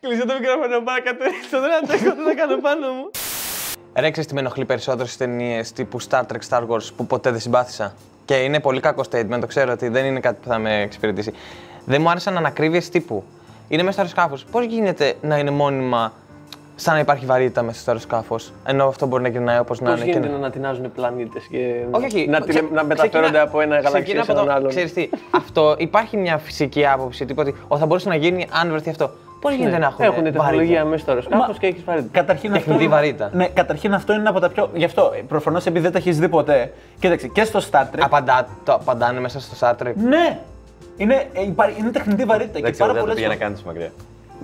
Κλείσε το μικρόφωνο μπα κατέριξα, δεν αντέχω, τι θα κάνω πάνω μου. Ρε, ξέρεις τι με ενοχλεί περισσότερο στις ταινίες τύπου Star Trek, Star Wars που ποτέ δεν συμπάθησα; Και είναι πολύ κακό statement, το ξέρω ότι δεν είναι κάτι που θα με εξυπηρετήσει. Δεν μου άρεσαν ανακρίβειες τύπου. Είναι μέσα στο αεροσκάφος. Πώς γίνεται να είναι μόνιμα σαν να υπάρχει βαρύτητα μέσα στο αεροσκάφος, ενώ αυτό μπορεί να γυρνάει όπως να Πώς είναι. γίνεται και να ανατινάζουν πλανήτες και όχι, όχι. να, τηλε- να μεταφέρονται από ένα γαλαξία σε έναν άλλον. Ξέρεις τι, αυτό υπάρχει μια φυσική άποψη τύπου ότι «Ω, θα μπορούσε να γίνει αν βρεθεί αυτό. Πώς γίνεται να έχουν Ναι. Έχουν τεχνολογία βαρύτητα. μέσα στο αεροσκάφος Μα- και έχεις βαρύτητα. Καταρχήν Τεχνητή αυτό, βαρύτητα. Ναι, καταρχήν αυτό είναι από τα πιο. Γι' αυτό προφανώς επειδή δεν τα έχεις δει ποτέ. Κοίταξε, και στο Star Trek. Απαντά, το απαντάνε μέσα στο Star Trek. Ναι! Είναι, ε, υπά- είναι τεχνητή βαρύτητα Δεν και πάρα ξέρω, δεν το πολλέ πήγα να κάνει μακριά.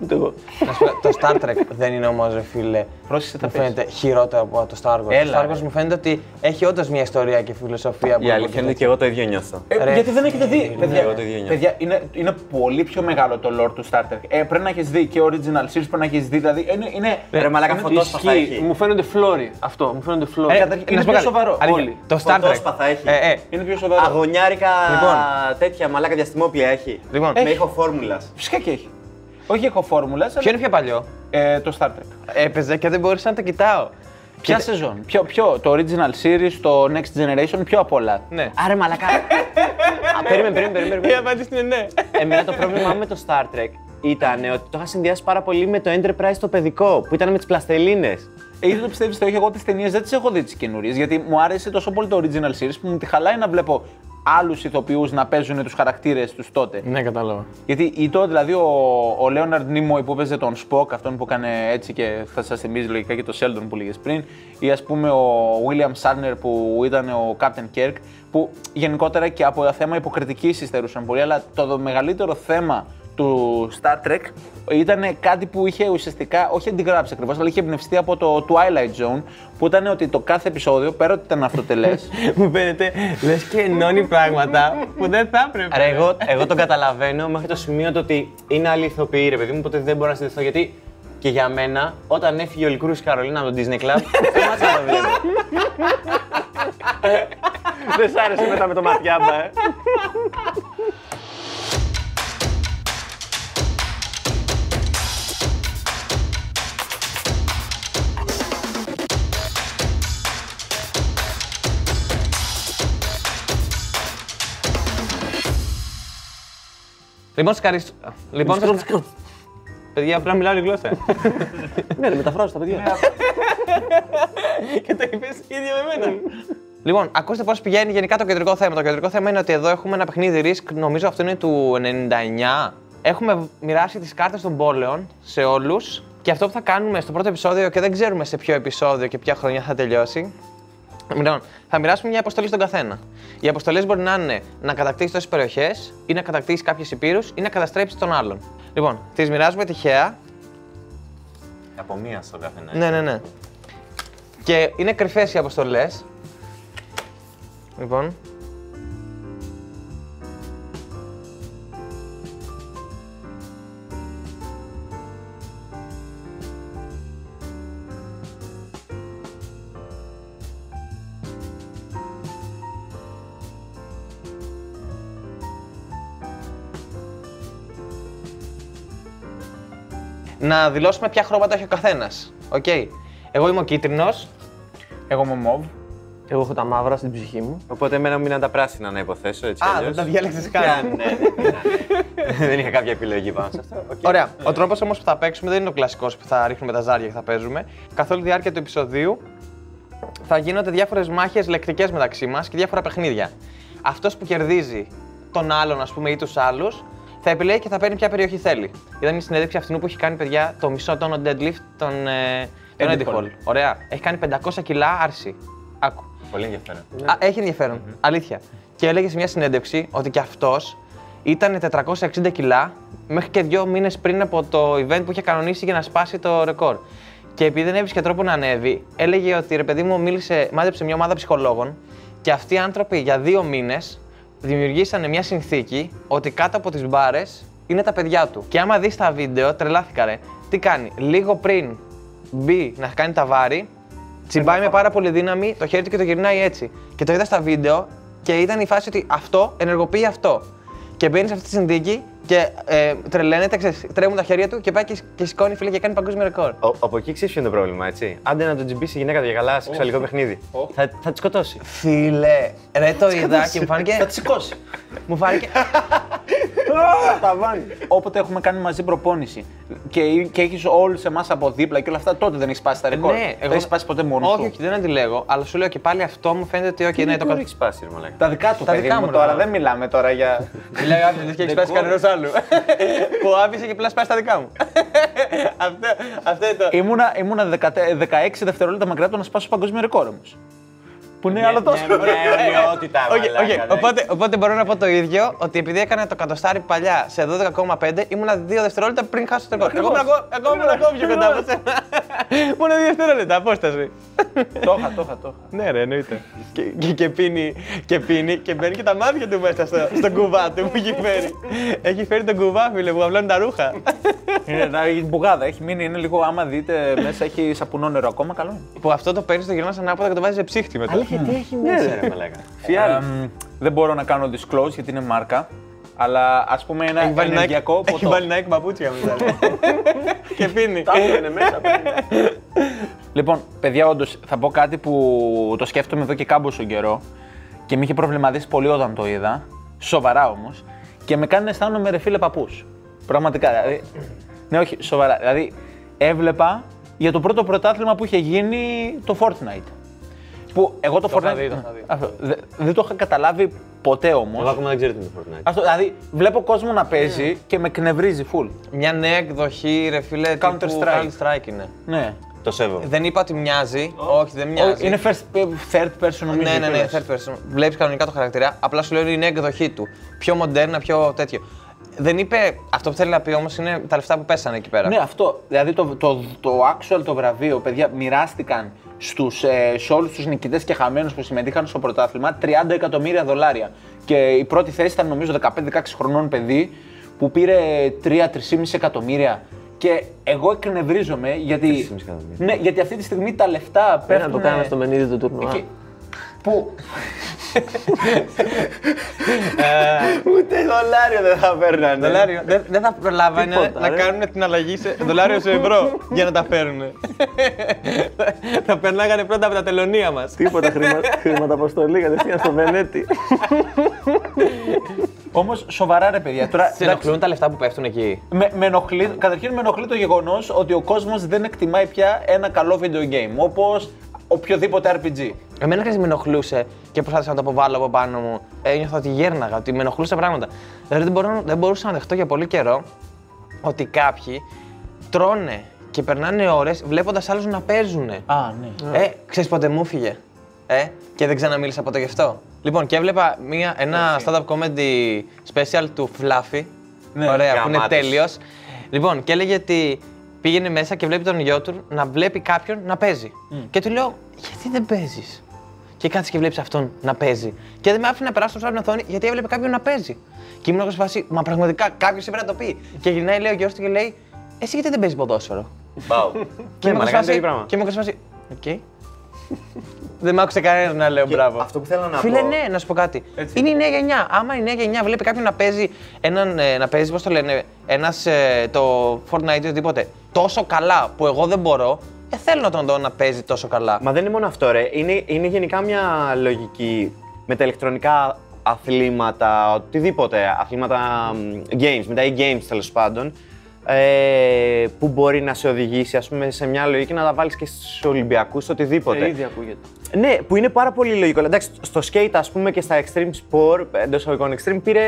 Ούτε εγώ. Να σου πω, το Star Trek δεν είναι όμω, ρε φίλε. Πρόσεξε τα Μου πες. φαίνεται χειρότερο από το Star Wars. Έλα, το Star ρε. Wars μου φαίνεται ότι έχει όντως μια ιστορία και φιλοσοφία. που Η αλήθεια είναι και εγώ το ίδιο νιώθω. Ε, Ρε, γιατί δεν έχετε δει. φίλε, παιδιά, εγώ το ίδιο νιώθω. παιδιά είναι, είναι πολύ πιο μεγάλο το lore του Star Trek. Ε, πρέπει να έχεις δει και original series, πρέπει να έχεις δει. Δηλαδή είναι. είναι Ρε μαλάκα είναι- φωτόσπαθα Ισχύει. έχει. Μου φαίνονται φλόροι. Αυτό, μου φαίνονται φλόροι. Ε, καταρχήν να είναι σου πω πιο κάτι. σοβαρό. Αλήθεια, Όλοι. Το Star Trek. Φωτόσπαθα έχει. Ε, ε, Είναι πιο σοβαρό. Αγωνιάρικα Λοιπόν. τέτοια μαλάκα διαστημόπια έχει. Λοιπόν. με Έχει. ήχο φόρμουλας. Φυσικά και έχει. Όχι έχω φόρμουλα, Ποιο είναι πιο παλιό; ε, το Star Trek. Έπαιζε και δεν μπορούσα να το κοιτάω. Ποια σεζόν, ποιο, ποιο, το original series, το next generation, ποιο απ' όλα. Ναι. Άρε μαλακά. Α, Περίμενε, περίμενε, περίμενε. Η περίμενε. απάντηση είναι ναι. Εμένα το πρόβλημά μου με το Star Trek ήταν ότι το είχα συνδυάσει πάρα πολύ με το Enterprise το παιδικό που ήταν με τις πλαστελίνες. Ε, είτε το πιστεύεις το όχι, εγώ τις ταινίες δεν τις έχω δει τις καινούριες. Γιατί μου άρεσε τόσο πολύ το original series που μου τη χαλάει να βλέπω άλλους ηθοποιούς να παίζουν τους χαρακτήρες τους τότε. Ναι, κατάλαβα. Γιατί ή το, δηλαδή ο, ο Λέοναρντ Νίμοϊ που παίζει τον Spock, αυτόν που έκανε έτσι και θα σας θυμίζει λογικά και το Sheldon που λέγε πριν, ή ας πούμε ο William Shatner που ήταν ο Captain Kirk, που γενικότερα και από θέμα υποκριτικής υστερούσαν πολύ, αλλά το μεγαλύτερο θέμα του Star Trek ήταν κάτι που είχε ουσιαστικά, όχι αντιγράψει ακριβώς, αλλά είχε εμπνευστεί από το Twilight Zone, που ήταν ότι το κάθε επεισόδιο, πέρα ότι ήταν αυτοτελές, Μου φαίνεται λες και ενώνει πράγματα που δεν θα έπρεπε. Άρα εγώ, εγώ τον καταλαβαίνω μέχρι το σημείο το ότι είναι άλλοι ηθοποιοί, ρε παιδί μου, οπότε δεν μπορώ να συνδεθώ γιατί και για μένα, όταν έφυγε ο Λικούρης Καρολίνα από το Disney Club, σταμάτησα να το βλέπω. Δεν σ' άρεσε μετά με το ματιάμπα, ε. Λοιπόν, σκαριστ... Λοιπόν, σκαριστ... Παιδιά, απλά μιλάω άλλη γλώσσα. Ναι, ρε, μεταφράζω στα παιδιά. και το είπες ίδιο με μένα. Λοιπόν, ακούστε πώς πηγαίνει γενικά το κεντρικό θέμα. Το κεντρικό θέμα είναι ότι εδώ έχουμε ένα παιχνίδι Risk, νομίζω αυτό είναι του 99. Έχουμε μοιράσει τις κάρτες των πόλεων σε όλους. Και αυτό που θα κάνουμε στο πρώτο επεισόδιο, και δεν ξέρουμε σε ποιο επεισόδιο και ποια χρονιά θα τελειώσει, Λοιπόν, θα μοιράσουμε μια αποστολή στον καθένα. Οι αποστολές μπορεί να είναι να κατακτήσεις τόσες περιοχές, ή να κατακτήσεις κάποιε υπήρους, ή να καταστρέψεις τον άλλον. Λοιπόν, τις μοιράζουμε τυχαία. Από μία στο καθένα. Ναι, ναι, ναι. Και είναι κρυφές οι αποστολές. Λοιπόν. Να δηλώσουμε ποια χρώματα έχει ο καθένας. Οκ; Εγώ είμαι ο κίτρινος. εγώ είμαι μοβ. Εγώ έχω τα μαύρα στην ψυχή μου. Οπότε εμένα μου μείναν τα πράσινα να υποθέσω έτσι. Α, αλλιώς. δεν τα διάλεξες καν. Ναι, ναι, ναι, ναι. Δεν είχα κάποια επιλογή πάνω σε αυτό. Οκ. Ωραία. Ο τρόπος όμως που θα παίξουμε δεν είναι ο κλασικός που θα ρίχνουμε τα ζάρια και θα παίζουμε. Καθ' όλη τη διάρκεια του επεισοδίου θα γίνονται διάφορες μάχες λεκτικές μεταξύ μας και διάφορα παιχνίδια. Αυτός που κερδίζει τον άλλον, ας πούμε, ή τους άλλους, θα επιλέγει και θα παίρνει ποια περιοχή θέλει. Ήταν μια συνέντευξη αυτού που έχει κάνει παιδιά το μισό τόνο deadlift τον, ε, τον Andy Andy Hall. Hall. Ωραία. Έχει κάνει 500 κιλά άρση. Άκου. Πολύ ενδιαφέρον. Α, έχει ενδιαφέρον. Αλήθεια. Και έλεγε σε μια συνέντευξη ότι και αυτός ήταν 460 κιλά μέχρι και δύο μήνες πριν από το event που είχε κανονίσει για να σπάσει το ρεκόρ. Και επειδή δεν έβρισκε τρόπο να ανέβει, έλεγε ότι ρε παιδί μου μίλησε, μάζεψε μια ομάδα ψυχολόγων και αυτοί οι άνθρωποι για δύο μήνες δημιουργήσανε μια συνθήκη ότι κάτω από τις μπάρες είναι τα παιδιά του. Και άμα δεις τα βίντεο, τρελάθηκα ρε. Τι κάνει, λίγο πριν μπει να κάνει τα βάρη, Τσιμπάει με πάρα πολύ δύναμη το χέρι του και το γυρνάει έτσι. Και το είδα στα βίντεο, και ήταν η φάση ότι αυτό ενεργοποιεί αυτό. Και μπαίνεις σε αυτή τη συνθήκη και ε, τρελαίνεται, ξέρεις, τρέμουν τα χέρια του και πάει και, και σηκώνει φίλε και κάνει παγκόσμιο ρεκόρ. Ο- Από εκεί ξέρεις ποιο είναι το πρόβλημα, έτσι. Άντε να τον τζιμπήσει η γυναίκα του για καλά σε σεξουαλικό παιχνίδι. Θα, θα τη σκοτώσει. Φίλε, ρε το είδα και μου φάνηκε. Θα τη σηκώσει. μου φάνηκε. Τα βάνει. Όποτε έχουμε κάνει μαζί προπόνηση και, και έχεις όλους εμάς από δίπλα και όλα αυτά, τότε δεν έχεις σπάσει τα ρεκόρ. ναι, δεν έχεις σπάσει ποτέ μόνος όχι, σου. όχι, δεν αντιλέγω, αλλά σου λέω και πάλι αυτό μου φαίνεται ότι, OK, ναι, το Το κατ... έχεις σπάσει, ρε μαλάκα; Τα δικά του, Τα παιδί δικά μου μου, τώρα. ναι. Δεν μιλάμε τώρα για. Μιλάει άφησε δεν έχει σπάσει κανένας άλλου. που άφησε και πλάς σπάσει τα δικά μου. αυτό, αυτό είναι το. ήμουνα ήμουνα 10 16 δευτερόλεπτα μακριά από το να σπάσω παγκόσμιο ρεκόρ όμως. Που είναι άλλο τόσο. Μια ομοιότητα, Οκ, μαλάκα, οκ. ναι. Οπότε, οπότε μπορώ να πω το ίδιο, ότι επειδή έκανα το κατοστάρι παλιά σε 12,5, ήμουνα 2 δευτερόλεπτα πριν χάσω το ρεκόρ. Εγώ ήμουν ακόμα- εγώ ήμουν ακόμα πιο κοντά από σένα. Μόνο 2 δευτερόλεπτα, απόσταση. Το είχα, το είχα, το είχα. Ναι, ρε, εννοείται. Και, και, και, πίνει, και πίνει και μπαίνει και τα μάτια του μέσα στο, στο κουβά του που έχει φέρει. έχει φέρει τον κουβά, φίλε, που αυλώνει τα ρούχα. Είναι να- η μπουγάδα έχει μείνει, είναι λίγο. Άμα δείτε μέσα έχει σαπουνό νερό ακόμα, καλό είναι. που αυτό το παίρνεις, το γυρνάς ανάποδα και το βάζεις σε ψύχτη μετά. Αλήθεια, τι έχει μέσα, ρε μαλάκα. Εμ, δεν μπορώ να κάνω disclose γιατί είναι μάρκα. Αλλά ας πούμε ένα Έχει βάλει Nike- ενεργειακό Έχει ποτό. βάλει Nike παπούτσια μετά. και πίνει. είναι μέσα. Λοιπόν, παιδιά, όντως θα πω κάτι που το σκέφτομαι εδώ και κάμποσο καιρό και με είχε προβληματίσει πολύ όταν το είδα. Σοβαρά όμως. Και με κάνει να αισθάνομαι ρε φίλε παππούς. Πραγματικά. Δηλαδή, ναι, όχι, σοβαρά. Δηλαδή, έβλεπα για το πρώτο πρωτάθλημα που είχε γίνει το Fortnite. Που εγώ το, Το Fortnite. είχα δει, το είχα δει. Αυτό, δε- δεν το είχα καταλάβει ποτέ όμως. Εγώ ακόμα δεν ξέρω τι είναι το Fortnite. Αυτό, δηλαδή, βλέπω κόσμο να παίζει και με κνευρίζει full. Μια νέα εκδοχή, ρε φίλε, Counter τύπου Strike. Counter Strike είναι. Ναι. Το σέβομαι. Δεν είπα ότι μοιάζει. Όχι, δεν μοιάζει. Είναι first, third person νομίζω. Ναι, ναι, ναι, κιόλας. third person. Βλέπεις κανονικά το χαρακτήρα. Απλά σου λέω είναι η νέα εκδοχή του. Πιο μοντέρνα, πιο τέτοιο. Δεν είπε. Αυτό που θέλει να πει όμως είναι τα λεφτά που πέσανε εκεί πέρα. Ναι, αυτό. Δηλαδή το, το, το actual το βραβείο, παιδιά, μοιράστηκαν στους, ε, σε όλους τους νικητές και χαμένους που συμμετείχαν στο πρωτάθλημα 30 εκατομμύρια δολάρια. Και η πρώτη θέση ήταν νομίζω 15-16 χρονών παιδί που πήρε 3-3,5 εκατομμύρια. Και εγώ εκνευρίζομαι γιατί. 3,5 εκατομμύρια. Ναι, γιατί αυτή τη στιγμή τα λεφτά Πρέπει πέφτουν. να το κάνω στο μενίδι του τουρνουά. Εκεί. Που Ούτε δολάριο δεν θα παίρνανε. Δολάριο. Δεν, δεν θα προλάβανε Τίποτα, να ρε. κάνουν την αλλαγή σε δολάριο σε ευρώ για να τα φέρουν. θα περνάγανε πρώτα από τα τελωνία μας. Τίποτα χρήμα, χρηματαποστολή κατευθείαν στο Βενέτι. Όμως σοβαρά ρε παιδιά. Τώρα, Σε ενοχλούν τα λεφτά που πέφτουν εκεί. Με, με ενοχλεί, καταρχήν με ενοχλεί το γεγονός ότι ο κόσμος δεν εκτιμάει πια ένα καλό video game. Όπως οποιοδήποτε RPG. Εμένα κάτι με ενοχλούσε και προσπάθησα να το αποβάλω από πάνω μου. Ένιωθα ότι γέρναγα, ότι με ενοχλούσε πράγματα. Δηλαδή δεν, μπορώ, δεν μπορούσα να δεχτώ για πολύ καιρό ότι κάποιοι τρώνε και περνάνε ώρες βλέποντας άλλους να παίζουν. Α, ναι. Ε, ξέρεις πότε μου φύγε. Ε, και δεν ξαναμίλησα ποτέ γι' αυτό. Λοιπόν, και έβλεπα μια, ένα stand-up comedy special του Fluffy. Ναι, Ωραία, που είναι γαμάτος. τέλειος. Λοιπόν, και έλεγε ότι πήγαινε μέσα και βλέπει τον γιο του να βλέπει κάποιον να παίζει. Και του λέω, γιατί δεν παίζεις; Και κάτσε και βλέπεις αυτόν να παίζει. Και δεν με άφηνε να περάσω στην οθόνη γιατί έβλεπε κάποιον να παίζει. Και ήμουν εγώ σε φάση, μα πραγματικά κάποιος έπρεπε να το πει. Και γυρνάει, λέει ο γιος του και λέει, Εσύ γιατί δεν παίζεις ποδόσφαιρο; Πάω. Και Ναι, είμαι μα σε κάνει φάση- τέτοιο πράγμα. Και είμαι εγώ σε φάση, οκ. Δεν μ' άκουσε κανένας να λέω Και μπράβο. αυτό που θέλω να Φίλε, πω- ναι, να σου πω κάτι. Είναι η νέα γενιά. Άμα η νέα γενιά βλέπει κάποιον να παίζει έναν. ε, να παίζει, πώς το λένε, ένας. το Fortnite ή οτιδήποτε τόσο καλά που εγώ δεν μπορώ, ε, θέλω να τον δω να παίζει τόσο καλά. Μα δεν είναι μόνο αυτό, ρε. Είναι, είναι γενικά μια λογική με τα ηλεκτρονικά αθλήματα, οτιδήποτε, αθλήματα μ, games, με τα e-games τέλος πάντων, ε, που μπορεί να σε οδηγήσει ας πούμε, σε μια λογική να τα βάλεις και στους Ολυμπιακούς, οτιδήποτε. Ε, ήδη ακούγεται. Ναι, που είναι πάρα πολύ λογικό. Εντάξει, στο skate, ας πούμε, και στα extreme sport, εντός εισαγωγικών extreme, πήρε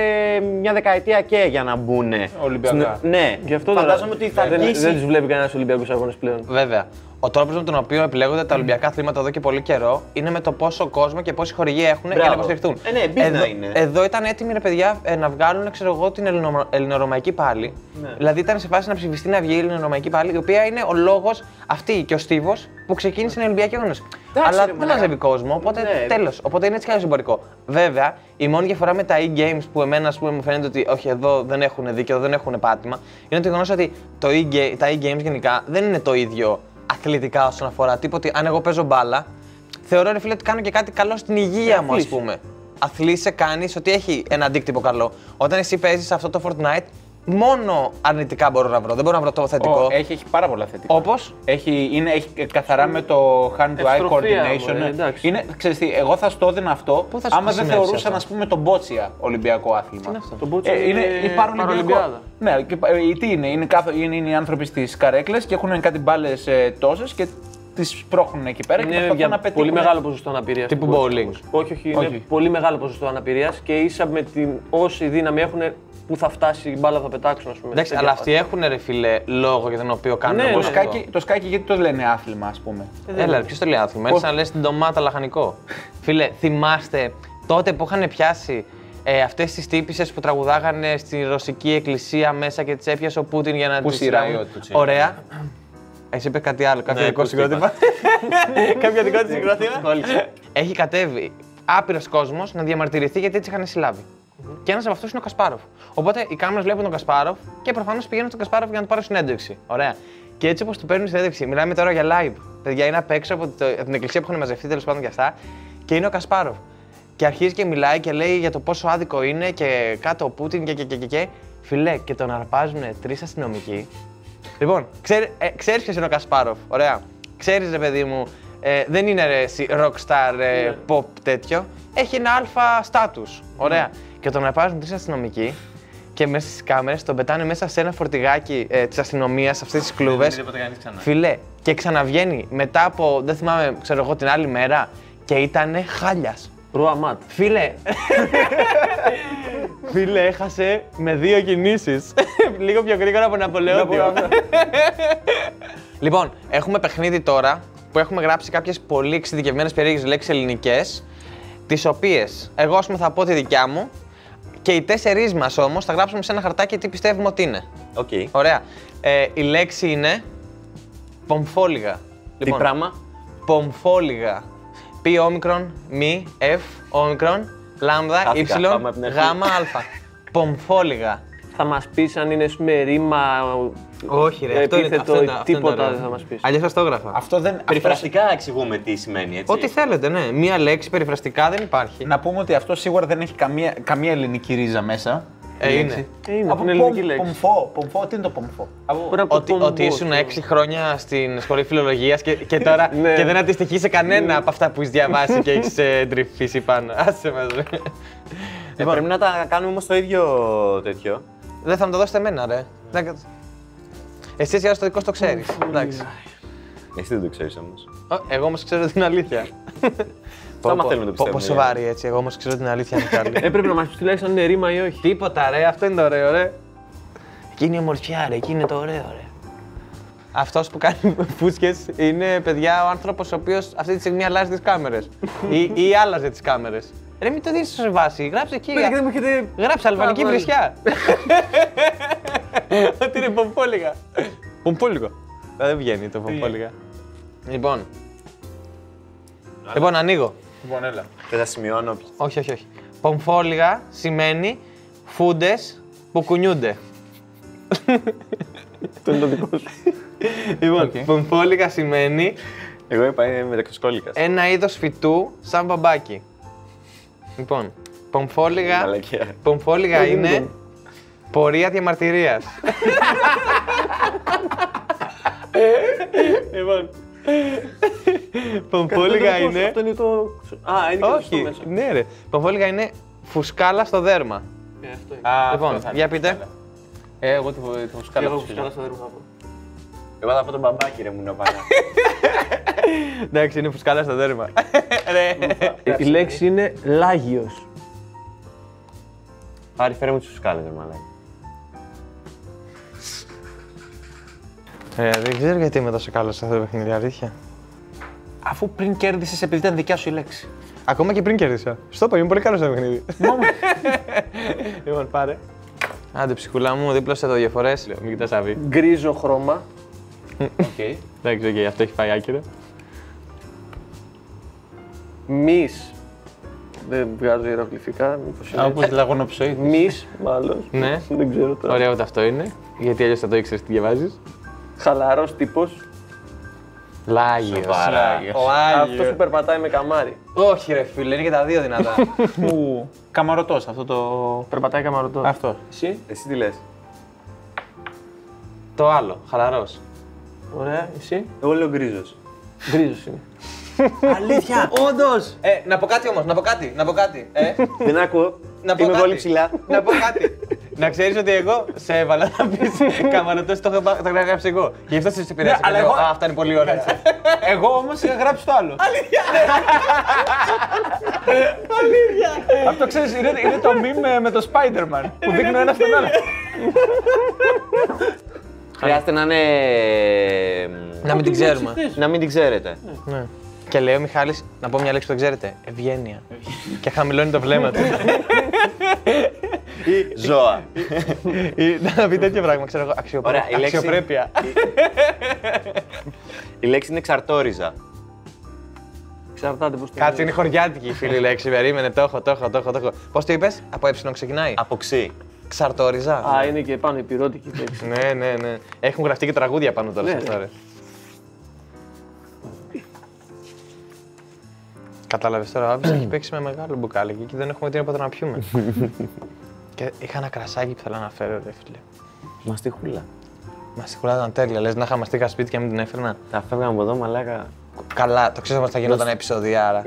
μια δεκαετία και για να μπουν. Ολυμπιακά. Ναι, Γι' αυτό φαντάζομαι ότι θα δεν, αργήσει. δεν τους βλέπει κανένας Ολυμπιακούς αγώνες πλέον. Βέβαια. Ο τρόπος με τον οποίο επιλέγονται τα Ολυμπιακά αθλήματα εδώ και πολύ καιρό είναι με το πόσο κόσμο και πόση χορηγία έχουν για να Μπράβο. υποστηριχθούν. Ε, ναι, business εδώ, είναι. εδώ ήταν έτοιμοι ρε παιδιά ε, να βγάλουν ξέρω εγώ, την ελληνο, ελληνορωμαϊκή πάλι. Ναι. Δηλαδή ήταν σε φάση να ψηφιστεί να βγει η ελληνορωμαϊκή πάλι, η οποία είναι ο λόγος αυτή και ο στίβος που ξεκίνησε η Ολυμπιακή Αγώνε. Αλλά ρε, δεν μαλάκα. μαζεύει κόσμο, οπότε Ναι. τέλος. Οπότε είναι έτσι κι συμπορικό. Βέβαια, η μόνη διαφορά με τα e-games που εμένα ας πούμε, μου φαίνεται ότι όχι εδώ δεν έχουν δίκαιο, δεν έχουν πάτημα, είναι το γεγονός ότι το e-ga- τα e-games γενικά δεν είναι το ίδιο αθλητικά όσον αφορά. Τίποτε, αν εγώ παίζω μπάλα, θεωρώ ρε φίλε ότι κάνω και κάτι καλό στην υγεία μου, ας αθλείς. πούμε. αθλείσαι, κάνεις ότι έχει ένα αντίκτυπο καλό. Όταν εσύ παίζεις αυτό το Fortnite, μόνο αρνητικά μπορώ να βρω. Δεν μπορώ να βρω το θετικό. Ω, έχει, έχει πάρα πολλά θετικά. Όπως; Έχει, είναι, έχει καθαρά με το hand-to-eye Ευστροφία, coordination. μωρέ, ναι. εντάξει. είναι, ξέρεις τι, εγώ θα στο έδινα αυτό Πού θα σου άμα δεν χρησιμεύσει θεωρούσαν αυτό; ας πούμε τον Μπότσια Ολυμπιακό άθλημα. είναι αυτό; Το μπότσια Ε, είναι, είναι είναι παρολυμπιακό. παρολυμπιάδα. Ναι, και, πα- ε, τι είναι, είναι, κάθε, είναι, είναι οι άνθρωποι στις καρέκλες και έχουν κάτι μπάλες ε, τόσες και τις σπρώχνουν εκεί πέρα και Είναι προσπαθούν για να πετύχουν. πολύ μεγάλο ποσοστό αναπηρίας. Τύπου bowling. Όχι, όχι, είναι Όχι. πολύ μεγάλο ποσοστό αναπηρίας και ίσα με την όση δύναμη έχουν που θα φτάσει η μπάλα που θα πετάξουν, ας πούμε. Εντάξει, Τέτοια αλλά φάση. αυτοί έχουν ρε φίλε λόγο για τον οποίο κάνουν Ναι, όλο Το ναι. αυτό. σκάκι, το σκάκι γιατί το λένε άθλημα, ας πούμε. Έλα, ποιος το λέει άθλημα; Έτσι να λες την ντομάτα λαχανικό. Φίλε, θυμάστε τότε που είχαν πιάσει ε, αυτές τις τύπησες που τραγουδάγανε στη ρωσική εκκλησία μέσα και τις έπιασε ο Πούτιν για να Πού τις σειράει συλλάβουν. ο Τουτσέκ. Ωραία. Εσύ είπε κάτι άλλο, κάποιο Ναι, δικό πώς σου το συγκρότημα. Κάποιο δικό του συγκρότημα; Έχει κατέβει άπειρος κόσμος να διαμαρτυρηθεί γιατί έτσι είχαν συλλάβει. Και ένας από αυτούς είναι ο Κασπάροφ. Οπότε οι κάμερες βλέπουν τον Κασπάροφ και προφανώς πηγαίνουν στον Κασπάροφ για να του πάρουν συνέντευξη. Ωραία. Και έτσι όπως του παίρνουν συνέντευξη, μιλάμε τώρα για live. Παιδιά είναι απ' έξω από, το- από την εκκλησία που έχουν μαζευτεί τέλος πάντων και αυτά. Και είναι ο Κασπάροφ. Και αρχίζει και μιλάει και λέει για το πόσο άδικο είναι και κάτω ο Πούτιν και και και και. και. Φιλέ, και τον αρπάζουν τρεις αστυνομικοί. Λοιπόν, ξέρει, ε, ξέρεις ποιος είναι ο Κασπάροφ, ωραία. Ξέρεις ρε παιδί μου, ε, δεν είναι ρε, εσύ, rockstar, ε, pop τέτοιο. Έχει ένα αλφα status, ωραία. Και τον αρπάζουν τρεις αστυνομικοί και μέσα στις κάμερες τον πετάνε μέσα σε ένα φορτηγάκι ε, της αστυνομίας, αυτές τις κλούβες. Δεν ποτέ κανείς ξανά. Φιλέ, και ξαναβγαίνει μετά από, δεν θυμάμαι, ξέρω εγώ, την άλλη μέρα και ήτανε χάλιας. Ρουα Ματ. Φίλε. Φίλε, έχασε με δύο κινήσεις. Λίγο πιο γρήγορα από Ναπολεόντιο. λοιπόν, έχουμε παιχνίδι τώρα που έχουμε γράψει κάποιες πολύ εξειδικευμένες περίεργες λέξεις ελληνικές. Τις οποίες εγώ, ας πούμε, θα πω τη δικιά μου και οι τέσσερις μας όμως θα γράψουμε σε ένα χαρτάκι τι πιστεύουμε ότι είναι. Οκ. Ωραία. Ε, η λέξη είναι. Πομφόλιγα. Τι πράγμα. Πομφόλιγα. Π όμικρον, μη, F, όμικρον, λάμδα, Χάθηκα, Y, πάμε από την αρχή. γάμα, α. Πομφόλιγα. Θα μας πεις αν είναι ας πούμε, ρήμα. Όχι, ρε, αυτό είναι- Επίθετο, αυτό είναι- αυτό είναι τίποτα ωραίο. δεν θα μας πεις. Αλλιώς θα το έγραφα. Αυτό δεν. αυτός- Περιφραστικά εξηγούμε τι σημαίνει, έτσι. Ό,τι θέλετε, ναι. Μία λέξη περιφραστικά δεν υπάρχει. Να πούμε ότι αυτό σίγουρα δεν έχει καμία, καμία ελληνική ρίζα μέσα. Ε, Η είναι. λέξη. Ε, είναι, Από είναι ελληνική πομ- λέξη. Πομφό, πομφό, τι είναι το πομφό; Από... Μπορεί από Ότι, τον ότι Μπό, ήσουν ξέρω. 6 χρόνια στην σχολή φιλολογίας και, και τώρα Ναι. και δεν αντιστοιχείς σε κανένα από αυτά που έχεις διαβάσει και έχεις τρυφήσει πάνω. Άσε μας. ρε. Ε, πρέπει να τα κάνουμε όμως το ίδιο τέτοιο. Δεν θα μου το δώσετε εμένα, ρε. Δεν- Εσύ εσύ το δικό σου το ξέρεις. Εντάξει. Εσύ δεν το ξέρεις όμως. Ω, Εγώ όμως ξέρω την αλήθεια. άμα θέλουμε να το πιστεύουμε, Πόσο σοβαρή έτσι, εγώ όμως ξέρω την αλήθεια είναι καλή. Έπρεπε να μας πεις τουλάχιστον αν είναι ρήμα ή όχι. Τίποτα ρε, αυτό είναι το ωραίο ρε. Εκεί είναι η ομορφιά ρε, εκεί είναι το ωραίο ρε. Αυτός που κάνει φούσκες είναι παιδιά ο άνθρωπος ο οποίος αυτή τη στιγμή αλλάζει τις κάμερες. ή, ή άλλαζε τις κάμερες. Ρε, μην το δίνεις σε βάση. Γράψε εκεί. Παιδιά, δεν μου έχετε. Γράψε αλβανική Πάρα πολύ. βρισιά. Ότι είναι πομπόλιγα. Πομπόλιγα. Δεν βγαίνει το πομπόλιγα. Λοιπόν. Λοιπόν, ανοίγω. Λοιπόν, έλα. Και θα σημειώνω. Όχι, όχι, όχι. Πομφόλιγα σημαίνει φούντες που κουνιούνται. Το είναι το δικό σου. Λοιπόν, Οκ. πομφόλιγα σημαίνει Εγώ είπα είναι μεταξυσκόλικα. ένα είδος φυτού σαν μπαμπάκι. Λοιπόν, πομφόλιγα, Μαλακία. πομφόλιγα είναι πορεία διαμαρτυρίας. λοιπόν, πομφόλιγα είναι... Αυτό είναι το. Α, είναι και το Όχι, μέσα. ναι ρε. Πομφόλιγα είναι φουσκάλα στο δέρμα. Ε, αυτό είναι. Α, Λοιπόν, αυτό θα είναι. για πείτε. Ε, εγώ το, το Και φουσκάλα εγώ ψηφίζω. φουσκάλα στα δέρμα θα πω. Εγώ θα πω τον μπαμπάκι ρε μου να πάει. Εντάξει, είναι φουσκάλα στο δέρμα. Ρε. Ε, Η λέξη είναι λάγιος. Άρη, φέρε μου τις φουσκάλες, ρε μαλάκα. Ε, δεν ξέρω γιατί είμαι τόσο καλός σε αυτό το παιχνίδι, αλήθεια. Αφού πριν κέρδισες επειδή ήταν δικιά σου η λέξη. Ακόμα και πριν κέρδισα. Στο είπα, είμαι πολύ καλός στο παιχνίδι. λοιπόν, πάρε. Άντε, ψυχουλά μου, δίπλωσε εδώ δύο φορές. Μην κοιτάς άβη. Γκρίζο χρώμα. Οκ. Εντάξει, οκ, αυτό έχει πάει άκυρο. Μυς. Δεν βγάζω ιερογλυφικά, μήπως είναι. Όπως λαγονοψοίδη. Μυς, μάλλον. Ναι. Δεν ξέρω τώρα. Ωραίο ότι αυτό είναι. Γιατί αλλιώς θα το ήξερες τι διαβάζεις. Χαλαρός τύπος. Λάγιος. Σοβαρά. Ο Αυτό Άγιος. που περπατάει με καμάρι. Όχι, ρε φίλε, είναι και τα δύο δυνατά. Που. Καμαρωτός αυτό το. Περπατάει καμαρωτός. Αυτό. Εσύ, Εσύ τι λες; το άλλο, χαλαρός. ωραία, εσύ; Εγώ λέω γκρίζος. Γκρίζος είναι. Αλήθεια! Όντως! Ε, να πω κάτι όμως, να πω κάτι, να πω κάτι. Ε, Δεν ακούω. να πω Είμαι κάτι. πολύ ψηλά. Να πω κάτι. Να ξέρεις ότι εγώ σε έβαλα να πεις καμαρωτό, το έχω το έχω γράψει εγώ. Γι' αυτό σε επηρέασα. Ναι, αλλά και λέω, εγώ- Α, αυτά είναι πολύ ωραία. Εγώ όμως είχα γράψει το άλλο. Αλήθεια! Αυτό ξέρεις, είναι, είναι το meme με το Spider-Man που δείχνει ένα στον άλλο. Χρειάζεται να είναι. να μην την ξέρουμε. Να μην την ξέρετε. Ναι. Και λέει ο Μιχάλης, να πω μια λέξη που δεν ξέρετε. Ευγένεια. και χαμηλώνει το βλέμμα του. Ζώα. Ή να πει τέτοιο πράγμα, ξέρω εγώ. αξιοπρέ- Ωραία, η λέξη- Αξιοπρέπεια. Η λέξη είναι εξαρτόριζα. Εξαρτάται πώς το Κάτσε, είναι χωριάτικη η φίλη λέξη. Περίμενε, το έχω, το έχω, το έχω. Το έχω. Πώς το είπες, από ε ξεκινάει. Από ξύ. Ξαρτόριζα. Α, είναι και πάνω υπηρώτικη λέξη. Ναι, ναι, ναι. Έχουν γραφτεί και τραγούδια πάνω τώρα σε Ναι, αυτό, ναι. ρε. Κατάλαβες τώρα, ο Άβης έχει παίξει με μεγάλο μπουκάλι και εκεί δεν έχουμε τίποτα να πιούμε. και είχα ένα κρασάκι που θέλω να φέρω, ρε φίλε. Μαστιχούλα. Μα ήταν τέλεια, λες να είχα μαστίχα σπίτι και να μην την έφερνα. Τα φεύγαμε από εδώ, μαλάκα. Καλά, το ξέρω ότι θα γινόταν επεισόδια, άρα.